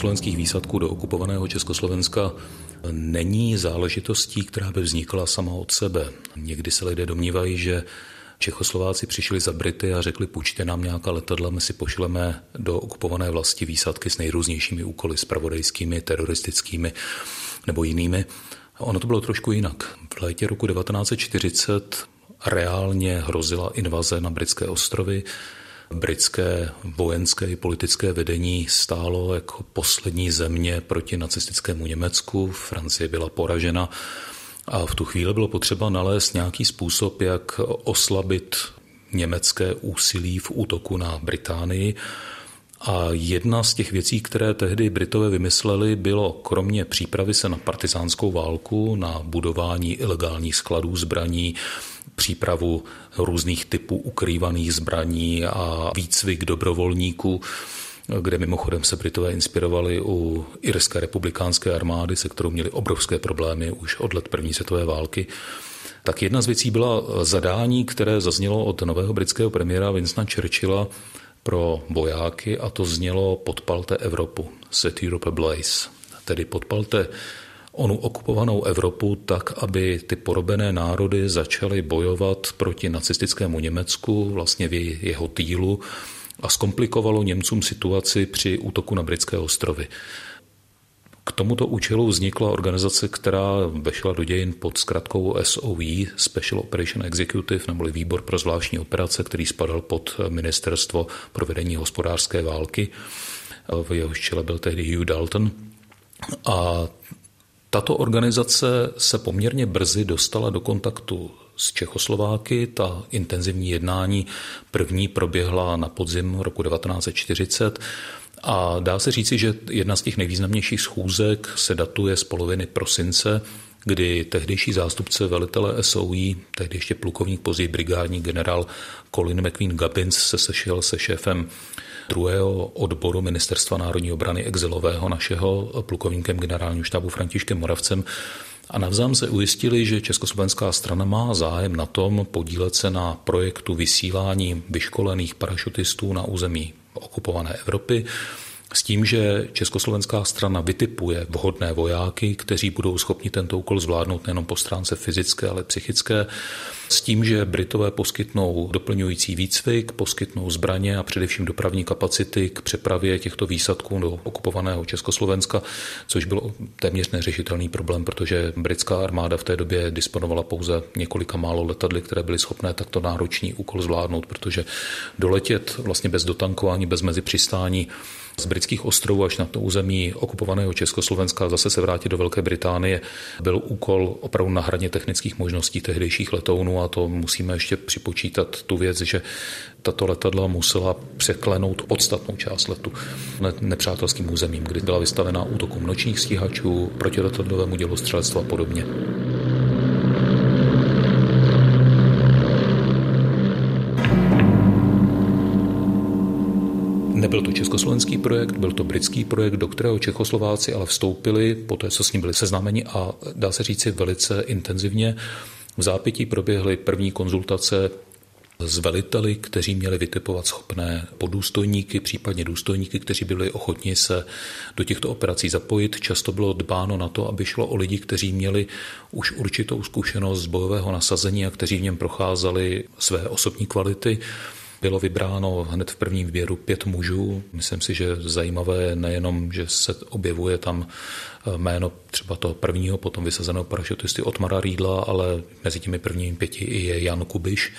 Československých výsadků do okupovaného Československa není záležitostí, která by vznikla sama od sebe. Někdy se lidé domnívají, že Čechoslováci přišli za Brity a řekli, půjčte nám nějaká letadla, my si pošleme do okupované vlasti výsadky s nejrůznějšími úkoly, spravodajskými, teroristickými nebo jinými. Ono to bylo trošku jinak. V létě roku 1940 reálně hrozila invaze na britské ostrovy. Britské vojenské i politické vedení stálo jako poslední země proti nacistickému Německu. Francie byla poražena a v tu chvíli bylo potřeba nalézt nějaký způsob, jak oslabit německé úsilí v útoku na Británii. A jedna z těch věcí, které tehdy Britové vymysleli, bylo kromě přípravy se na partizánskou válku, na budování ilegálních skladů zbraní, přípravu různých typů ukrývaných zbraní a výcvik dobrovolníků, kde mimochodem se Britové inspirovali u Irské republikánské armády, se kterou měli obrovské problémy už od let první světové války. Tak jedna z věcí byla zadání, které zaznělo od nového britského premiéra Winstona Churchilla pro vojáky a to znělo podpalte Evropu, set Europe ablaze, tedy podpalte onu okupovanou Evropu tak, aby ty porobené národy začaly bojovat proti nacistickému Německu, vlastně v jeho týlu a zkomplikovalo Němcům situaci při útoku na britské ostrovy. K tomuto účelu vznikla organizace, která vešla do dějin pod zkratkou SOE, Special Operation Executive, neboli Výbor pro zvláštní operace, který spadal pod Ministerstvo pro vedení hospodářské války. V jehož čele byl tehdy Hugh Dalton. A tato organizace se poměrně brzy dostala do kontaktu s Čechoslováky. Ta intenzivní jednání první proběhla na podzim roku 1940 a dá se říci, že jedna z těch nejvýznamnějších schůzek se datuje z poloviny prosince, kdy tehdejší zástupce velitele SOE, tehdy ještě plukovník, později brigádní generál Colin McQueen Gubbins se sešel se šéfem druhého odboru Ministerstva národní obrany exilového našeho plukovníkem generálního štábu Františkem Moravcem. A navzájem se ujistili, že československá strana má zájem na tom podílet se na projektu vysílání vyškolených parašutistů na území okupované Evropy s tím, že československá strana vytipuje vhodné vojáky, kteří budou schopni tento úkol zvládnout nejenom po stránce fyzické, ale psychické, s tím, že Britové poskytnou doplňující výcvik, poskytnou zbraně a především dopravní kapacity k přepravě těchto výsadků do okupovaného Československa, což byl téměř neřešitelný problém, protože britská armáda v té době disponovala pouze několika málo letadly, které byly schopné takto náročný úkol zvládnout, protože doletět vlastně bez dotankování, bez mezi přistání z britských ostrovů až na to území okupovaného Československa zase se vrátit do Velké Británie byl úkol opravdu na hraně technických možností tehdejších letounů a to musíme ještě připočítat tu věc, že tato letadla musela překlenout podstatnou část letu nepřátelským územím, kdy byla vystavená útokům nočních stíhačů, protiletadlovému dělostřelectvu a podobně. Nebyl to československý projekt, byl to britský projekt, do kterého Čechoslováci ale vstoupili po té, co s ním byli seznámeni a dá se říci velice intenzivně. V zápětí proběhly první konzultace s veliteli, kteří měli vytipovat schopné podůstojníky, případně důstojníky, kteří byli ochotni se do těchto operací zapojit. Často bylo dbáno na to, aby šlo o lidi, kteří měli už určitou zkušenost z bojového nasazení a kteří v něm procházeli své osobní kvality. Bylo vybráno hned v prvním výběru pět mužů. Myslím si, že zajímavé je nejenom, že se objevuje tam eh, jméno třeba toho prvního, potom vysazeného parašutisty Otmara Rýdla, ale mezi těmi prvními pěti je Jan Kubiš.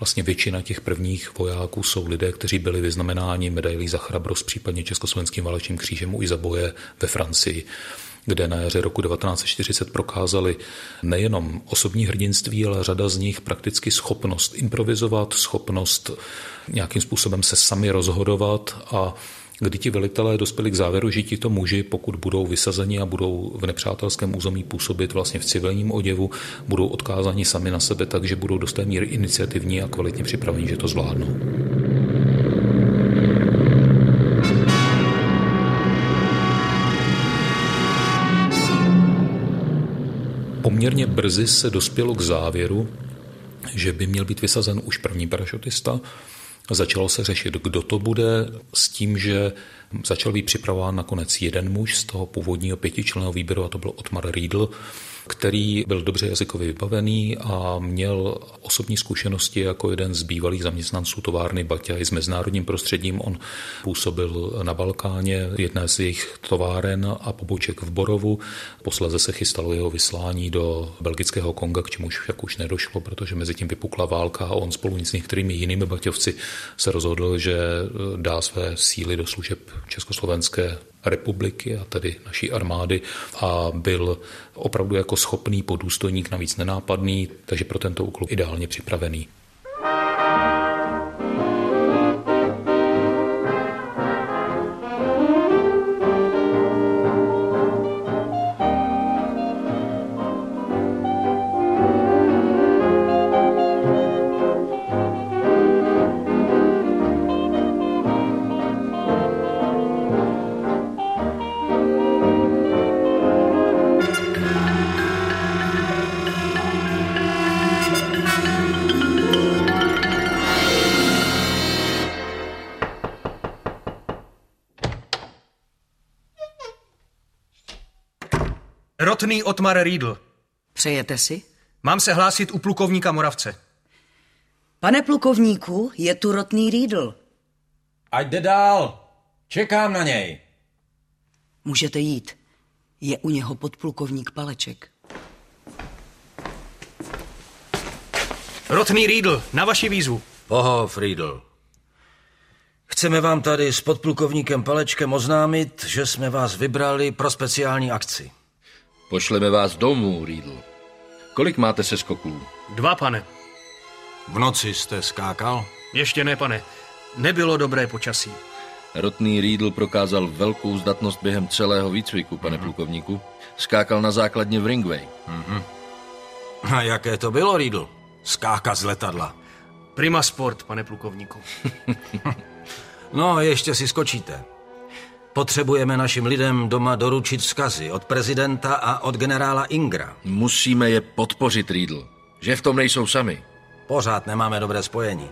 Vlastně většina těch prvních vojáků jsou lidé, kteří byli vyznamenáni medailí za chrabrost, případně Československým válečným křížem i za boje ve Francii kde na jaře roku 1940 prokázali nejenom osobní hrdinství, ale řada z nich prakticky schopnost improvizovat, schopnost nějakým způsobem se sami rozhodovat a kdy ti velitelé dospěli k závěru, že tito muži, pokud budou vysazeni a budou v nepřátelském území působit vlastně v civilním oděvu, budou odkázáni sami na sebe, takže budou do té míry iniciativní a kvalitně připraveni, že to zvládnou. Poměrně brzy se dospělo k závěru, že by měl být vysazen už první parašutista. Začalo se řešit, kdo to bude, s tím, že začal být připravován nakonec jeden muž z toho původního pětičlenného výběru, a to byl Otmar Riedl, který byl dobře jazykově vybavený a měl osobní zkušenosti jako jeden z bývalých zaměstnanců továrny Baťa i s mezinárodním prostředím. On působil na Balkáně, jedné z jejich továren a poboček v Borovu. Posledně se chystalo jeho vyslání do belgického Konga, k čemuž však už nedošlo, protože mezi tím vypukla válka a on spolu s některými jinými baťovci se rozhodl, že dá své síly do služeb Československé republiky a tedy naší armády a byl opravdu jako schopný podůstojník, navíc nenápadný, takže pro tento úkol ideálně připravený. Rotný Otmar Riedl. Přejete si? Mám se hlásit u plukovníka Moravce. Pane plukovníku, je tu Rotný Riedl. Ať jde dál. Čekám na něj. Můžete jít. Je u něho podplukovník Paleček. Rotný Riedl, na vaši výzvu. Pohov, Riedl. Chceme vám tady s podplukovníkem Palečkem oznámit, že jsme vás vybrali pro speciální akci. Pošleme vás domů, Riedl. Kolik máte se skoků? Dva, pane. V noci jste skákal? Ještě ne, pane. Nebylo dobré počasí. Rotný Riedl prokázal velkou zdatnost během celého výcviku, pane mm-hmm. plukovníku. Skákal na základně v Ringway. Mm-hmm. A jaké to bylo, Riedl? Skákat z letadla. Prima sport, pane plukovníku. no, ještě si skočíte. Potřebujeme našim lidem doma doručit vzkazy od prezidenta a od generála Ingra. Musíme je podpořit, Riedl. Že v tom nejsou sami. Pořád nemáme dobré spojení.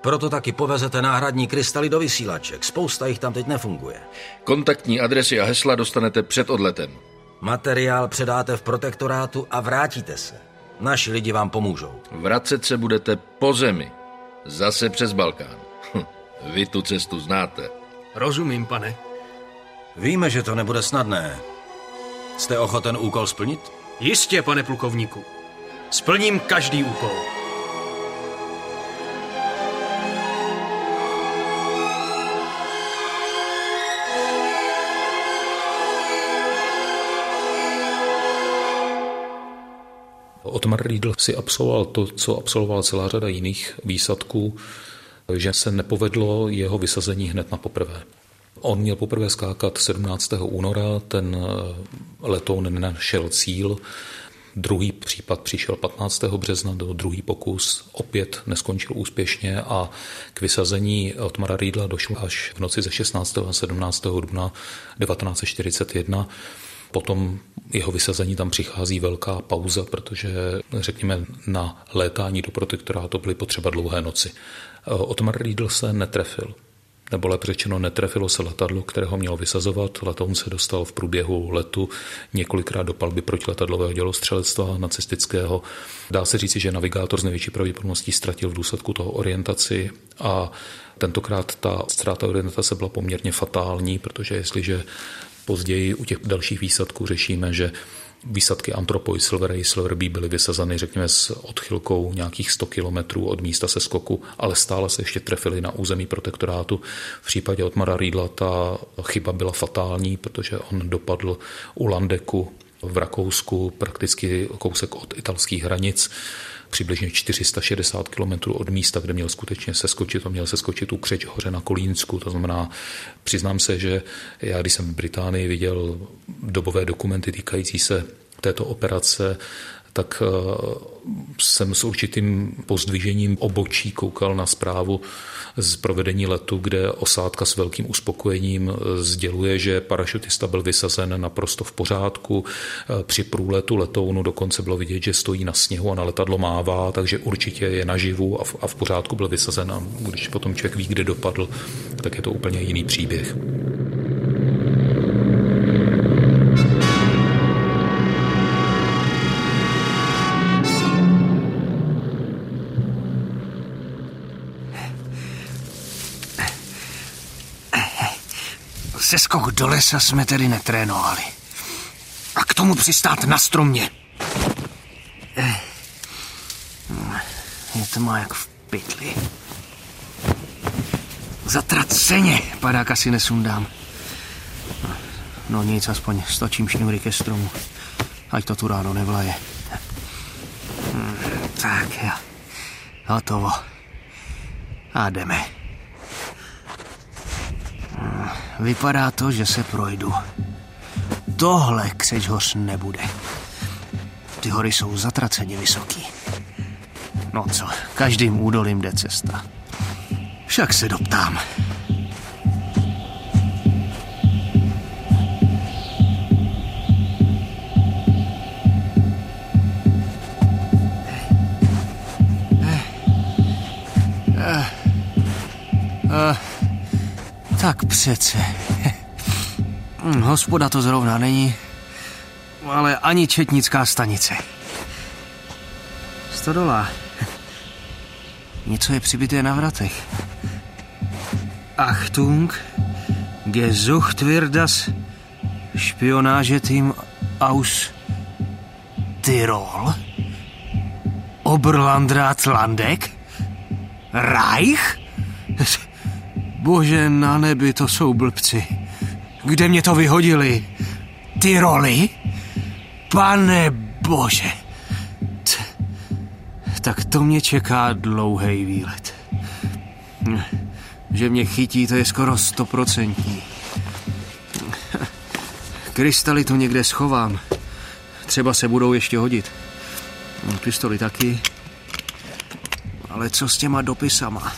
Proto taky povezete náhradní krystaly do vysílaček. Spousta jich tam teď nefunguje. Kontaktní adresy a hesla dostanete před odletem. Materiál předáte v protektorátu a vrátíte se. Naši lidi vám pomůžou. Vracet se budete po zemi. Zase přes Balkán. Hm, vy tu cestu znáte. Rozumím, pane. Víme, že to nebude snadné. Jste ochoten úkol splnit? Jistě, pane plukovníku. Splním každý úkol. Otmar Riedl si absolvoval to, co absolvoval celá řada jiných výsadků, že se nepovedlo jeho vysazení hned na poprvé. On měl poprvé skákat 17. února, ten eh, letoun nenašel cíl, Druhý případ přišel 15. března, do druhý pokus opět neskončil úspěšně a k vysazení Otmara Riedla došlo až v noci ze 16. a 17. dubna 1941. Potom jeho vysazení tam přichází velká pauza, protože řekněme na létání do protektorátu byly potřeba dlouhé noci. Otmar Riedl se netrefil nebo lépe řečeno netrefilo se letadlo, které ho mělo vysazovat. Letoun se dostal v průběhu letu několikrát do palby protiletadlového dělostřelectva nacistického. Dá se říci, že navigátor z největší pravděpodobností ztratil v důsledku toho orientaci a tentokrát ta ztráta orientace byla poměrně fatální, protože jestliže později u těch dalších výsadků řešíme, že Výsadky Anthropoid Silver a Silver B byly vysazeny, řekněme, s odchylkou nějakých 100 kilometrů od místa se skoku, ale stále se ještě trefily na území protektorátu. V případě Otmara Riedla ta chyba byla fatální, protože on dopadl u Landeku v Rakousku, prakticky kousek od italských hranic přibližně 460 km od místa, kde měl skutečně seskočit, to měl seskočit u Křeč hoře na Kolínsku. To znamená, přiznám se, že já, když jsem v Británii viděl dobové dokumenty týkající se této operace, tak jsem s určitým pozdvižením obočí koukal na zprávu z provedení letu, kde osádka s velkým uspokojením sděluje, že parašutista byl vysazen naprosto v pořádku. Při průletu letounu dokonce bylo vidět, že stojí na sněhu a na letadlo mává, takže určitě je naživu a v, a v pořádku byl vysazen a když potom člověk ví, kde dopadl, tak je to úplně jiný příběh. Seskok do lesa jsme tedy netrénovali. A k tomu přistát na stromě. Je to má jak v pytli. Zatraceně padáka si nesundám. No nic, aspoň stočím šňůry ke stromu. Ať to tu ráno nevlaje. Hm, tak jo. Hotovo. A jdeme. Vypadá to, že se projdu. Tohle křečhoř nebude. Ty hory jsou zatraceně vysoký. No co, každým údolím jde cesta. Však se doptám. Tak přece. Hm, hospoda to zrovna není, ale ani četnická stanice. Stodola. Něco je přibité na vratech. Achtung, gesucht wird das Spionageteam aus Tirol, Oberlandrat Landek, Reich? Bože na nebi, to jsou blbci. Kde mě to vyhodili? Tyroli? Pane bože. T- tak to mě čeká dlouhý výlet. Že mě chytí, to je skoro stoprocentní. Krystaly tu někde schovám. Třeba se budou ještě hodit. Pistoli taky. Ale co s těma dopisama?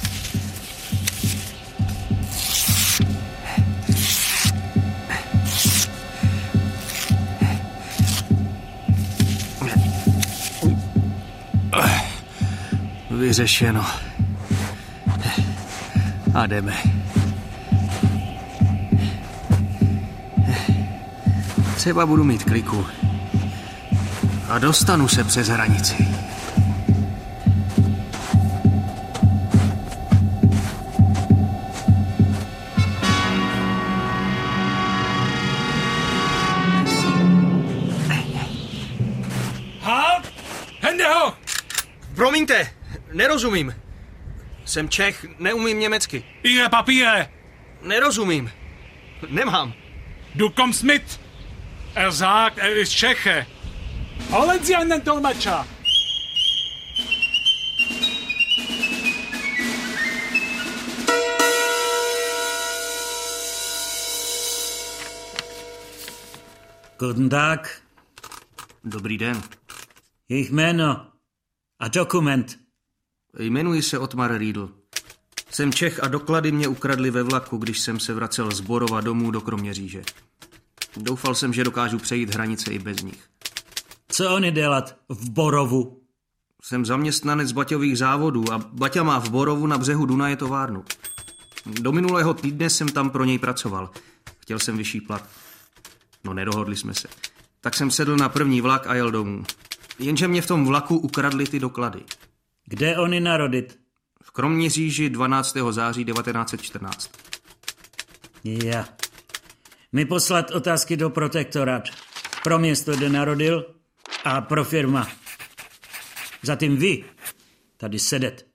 Vyřešeno. A jdeme. Třeba budu mít kliku. A dostanu se přes hranici. Promiňte, nerozumím. Jsem Čech, neumím německy. Ihre Papiere! Nerozumím. Nemám. Du kommst mit! Er sagt, er ist Tscheche. Holen Sie einen Dolmetscher! Guten Tag. Dobrý den. Jejich jméno a dokument. Jmenuji se Otmar Riedl. Jsem Čech a doklady mě ukradli ve vlaku, když jsem se vracel z Borova domů do Kroměříže. Doufal jsem, že dokážu přejít hranice i bez nich. Co oni dělat v Borovu? Jsem zaměstnanec Baťových závodů a Baťa má v Borovu na břehu Dunaje továrnu. Do minulého týdne jsem tam pro něj pracoval. Chtěl jsem vyšší plat. No nedohodli jsme se. Tak jsem sedl na první vlak a jel domů. Jenže mě v tom vlaku ukradli ty doklady. Kde oni narodit? V Kroměříži 12. září 1914. Ja. Mi poslat otázky do protektorat. Pro město, kde narodil a pro firma. Zatím vy tady sedet.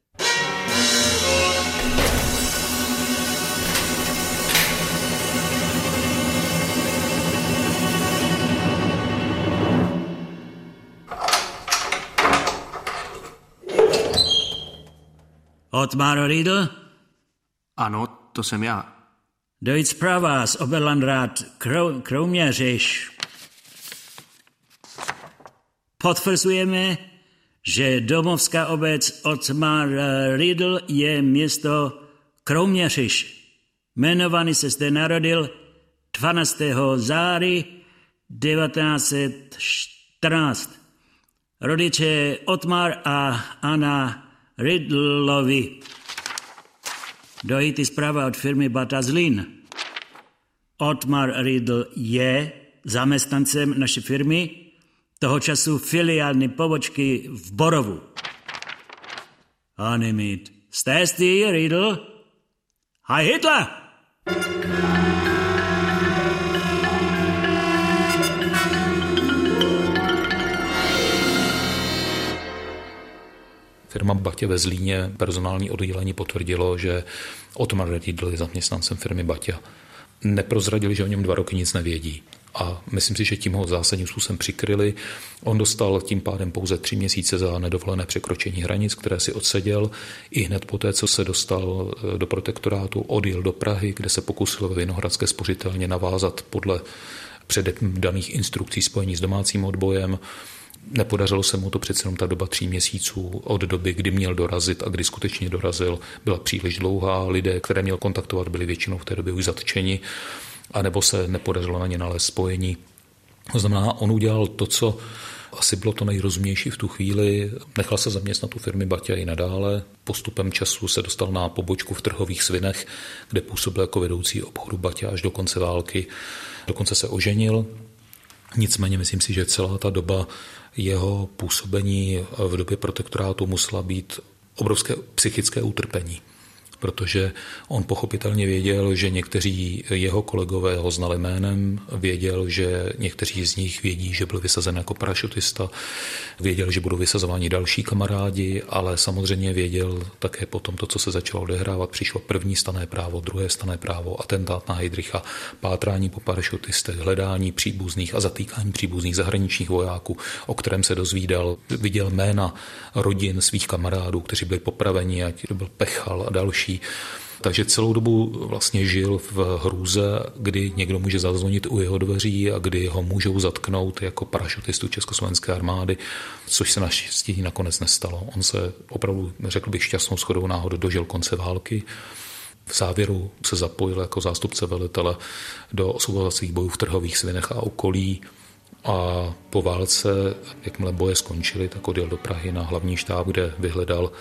Otmar Riedl? Ano, to jsem já. Dojít zpráva z Oberlandrat Krou, Krouměřiš. Potvrzujeme, že domovská obec Otmar Riedl je město Kroměřiš. Jmenovaný se zde narodil 12. září 1914. Rodiče Otmar a Anna Ridlovi. Dojít zpráva od firmy Batazlin. Otmar Riddle je zaměstnancem naší firmy, toho času filiální pobočky v Borovu. Animit. Jste ty, Riddle? Hej Hitler! Firma Batě ve Zlíně, personální oddělení potvrdilo, že Otmar Riedl je zaměstnancem firmy Batě. Neprozradili, že o něm dva roky nic nevědí. A myslím si, že tím ho zásadním způsobem přikryli. On dostal tím pádem pouze tři měsíce za nedovolené překročení hranic, které si odseděl. I hned poté, co se dostal eh, do protektorátu, odjel do Prahy, kde se pokusil ve Vinohradské spořitelně navázat podle předem daných instrukcí spojení s domácím odbojem. Nepodařilo se mu to přece jenom ta doba tří měsíců od doby, kdy měl dorazit a kdy skutečně dorazil, byla příliš dlouhá. Lidé, které měl kontaktovat, byli většinou v té době už zatčeni, anebo se nepodařilo na ně nalézt spojení. To znamená, on udělal to, co asi bylo to nejrozumější v tu chvíli. Nechal se zaměstnat u firmy Baťa i nadále. Postupem času se dostal na pobočku v trhových svinech, kde působil jako vedoucí obchodu Baťa až do konce války. Dokonce se oženil. Nicméně myslím si, že celá ta doba jeho působení v době protektorátu musela být obrovské psychické utrpení protože on pochopitelně věděl, že někteří jeho kolegové ho znali jménem, věděl, že někteří z nich vědí, že byl vysazen jako parašutista, věděl, že budou vysazováni další kamarádi, ale samozřejmě věděl také potom to, co se začalo odehrávat. Přišlo první stané právo, druhé stané právo, atentát na Heidricha, pátrání po parašutistech, hledání příbuzných a zatýkání příbuzných zahraničních vojáků, o kterém se dozvídal, viděl jména rodin svých kamarádů, kteří byli popraveni, ať to byl Pechal a další další. Takže celou dobu vlastně žil v hrůze, kdy někdo může zazvonit u jeho dveří a kdy ho můžou zatknout jako parašutistu Československé armády, což se naštěstí nakonec nestalo. On se opravdu, řekl bych, šťastnou schodou náhodou dožil konce války. V závěru se zapojil jako zástupce velitele do osvobozovacích bojů v trhových svinech a okolí. A po válce, jakmile boje skončily, tak odjel do Prahy na hlavní štáb, kde vyhledal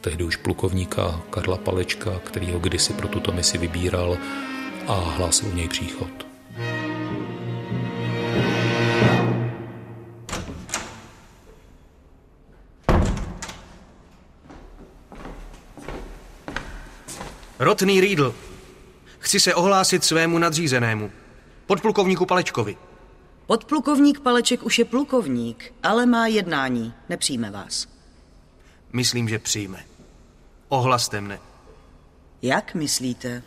tehdy už plukovníka Karla Palečka, který ho kdysi pro tuto misi vybíral a hlásil u něj příchod. Rotný Riedl. Chci se ohlásit svému nadřízenému, podplukovníku Palečkovi. Podplukovník Paleček už je plukovník, ale má jednání. Nepřijme vás. Myslím, že přijme. Ohlaste mne. Jak myslíte?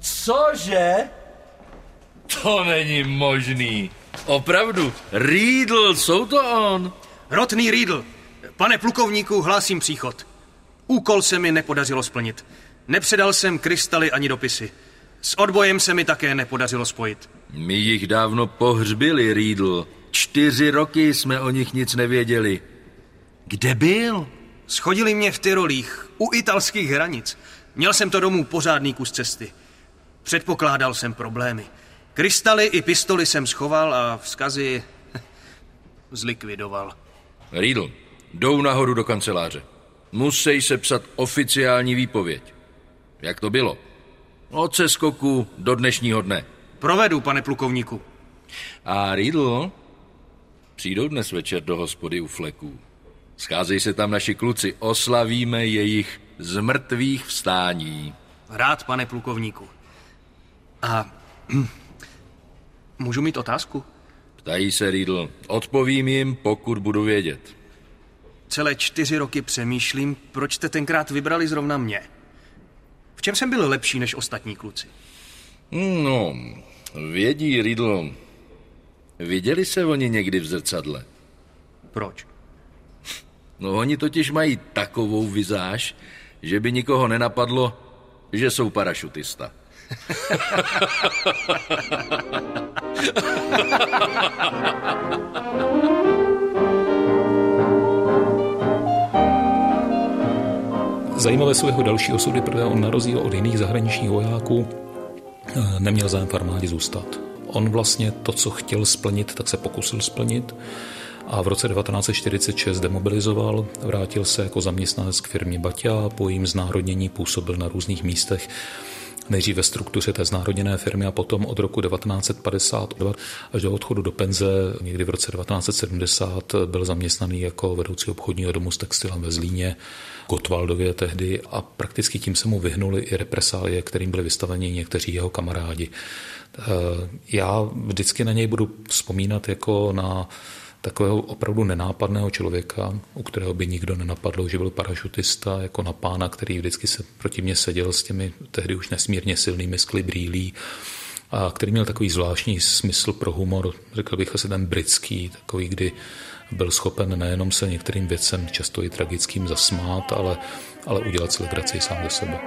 Cože? To není možný. Opravdu, Riedl, jsou to on. Rotný Riedl. Pane plukovníku, hlásím příchod. Úkol se mi nepodařilo splnit. Nepředal jsem krystaly ani dopisy. S odbojem se mi také nepodařilo spojit. My jich dávno pohřbili, Riedl. Čtyři roky jsme o nich nic nevěděli. Kde byl? Schodili mě v Tyrolích, u italských hranic. Měl jsem to domů pořádný kus cesty. Předpokládal jsem problémy. Krystaly i pistoly jsem schoval a vzkazy zlikvidoval. Riedl, jdou nahoru do kanceláře. Musí sepsat oficiální výpověď. Jak to bylo? Od seskoku do dnešního dne. Provedu, pane plukovníku. A Riedl, přijdou dnes večer do hospody u fleků. Scházej se tam naši kluci, oslavíme jejich z mrtvých vstání. Rád, pane plukovníku. A můžu mít otázku? Ptají se Riedl. Odpovím jim, pokud budu vědět. Celé čtyři roky přemýšlím, proč jste tenkrát vybrali zrovna mě. V čem jsem byl lepší než ostatní kluci? No, vědí, Riddle. Viděli se oni někdy v zrcadle? Proč? No oni totiž mají takovou vizáž, že by nikoho nenapadlo, že jsou parašutista. Zajímavé jsou jeho další osudy, protože on na rozdíl od jiných zahraničních vojáků eh, neměl zájem v armádě zůstat. On vlastně to, co chtěl splnit, tak se pokusil splnit a v roce 1946 demobilizoval, vrátil se jako zaměstnanec k firmě Baťa, po jejím znárodnění působil na různých místech nejdřív ve struktuře té znárodněné firmy a potom od roku 1952 až do odchodu do penze někdy v roce 1970 byl zaměstnaný jako vedoucí obchodního domu s textilem ve Zlíně, Gotwaldově tehdy a prakticky tím se mu vyhnuli i represálie, kterým byli vystaveni někteří jeho kamarádi. Eh, já vždycky na něj budu vzpomínat jako na takového opravdu nenápadného člověka, u kterého by nikdo nenapadl, že byl parašutista, jako na pána, který vždycky se proti mně seděl s těmi tehdy už nesmírně silnými skly brýlí a který měl takový zvláštní smysl pro humor, řekl bych asi ten britský, takový, kdy byl schopen nejenom se některým věcem, často i tragickým, zasmát, ale, ale udělat si legraci sám ze sebe.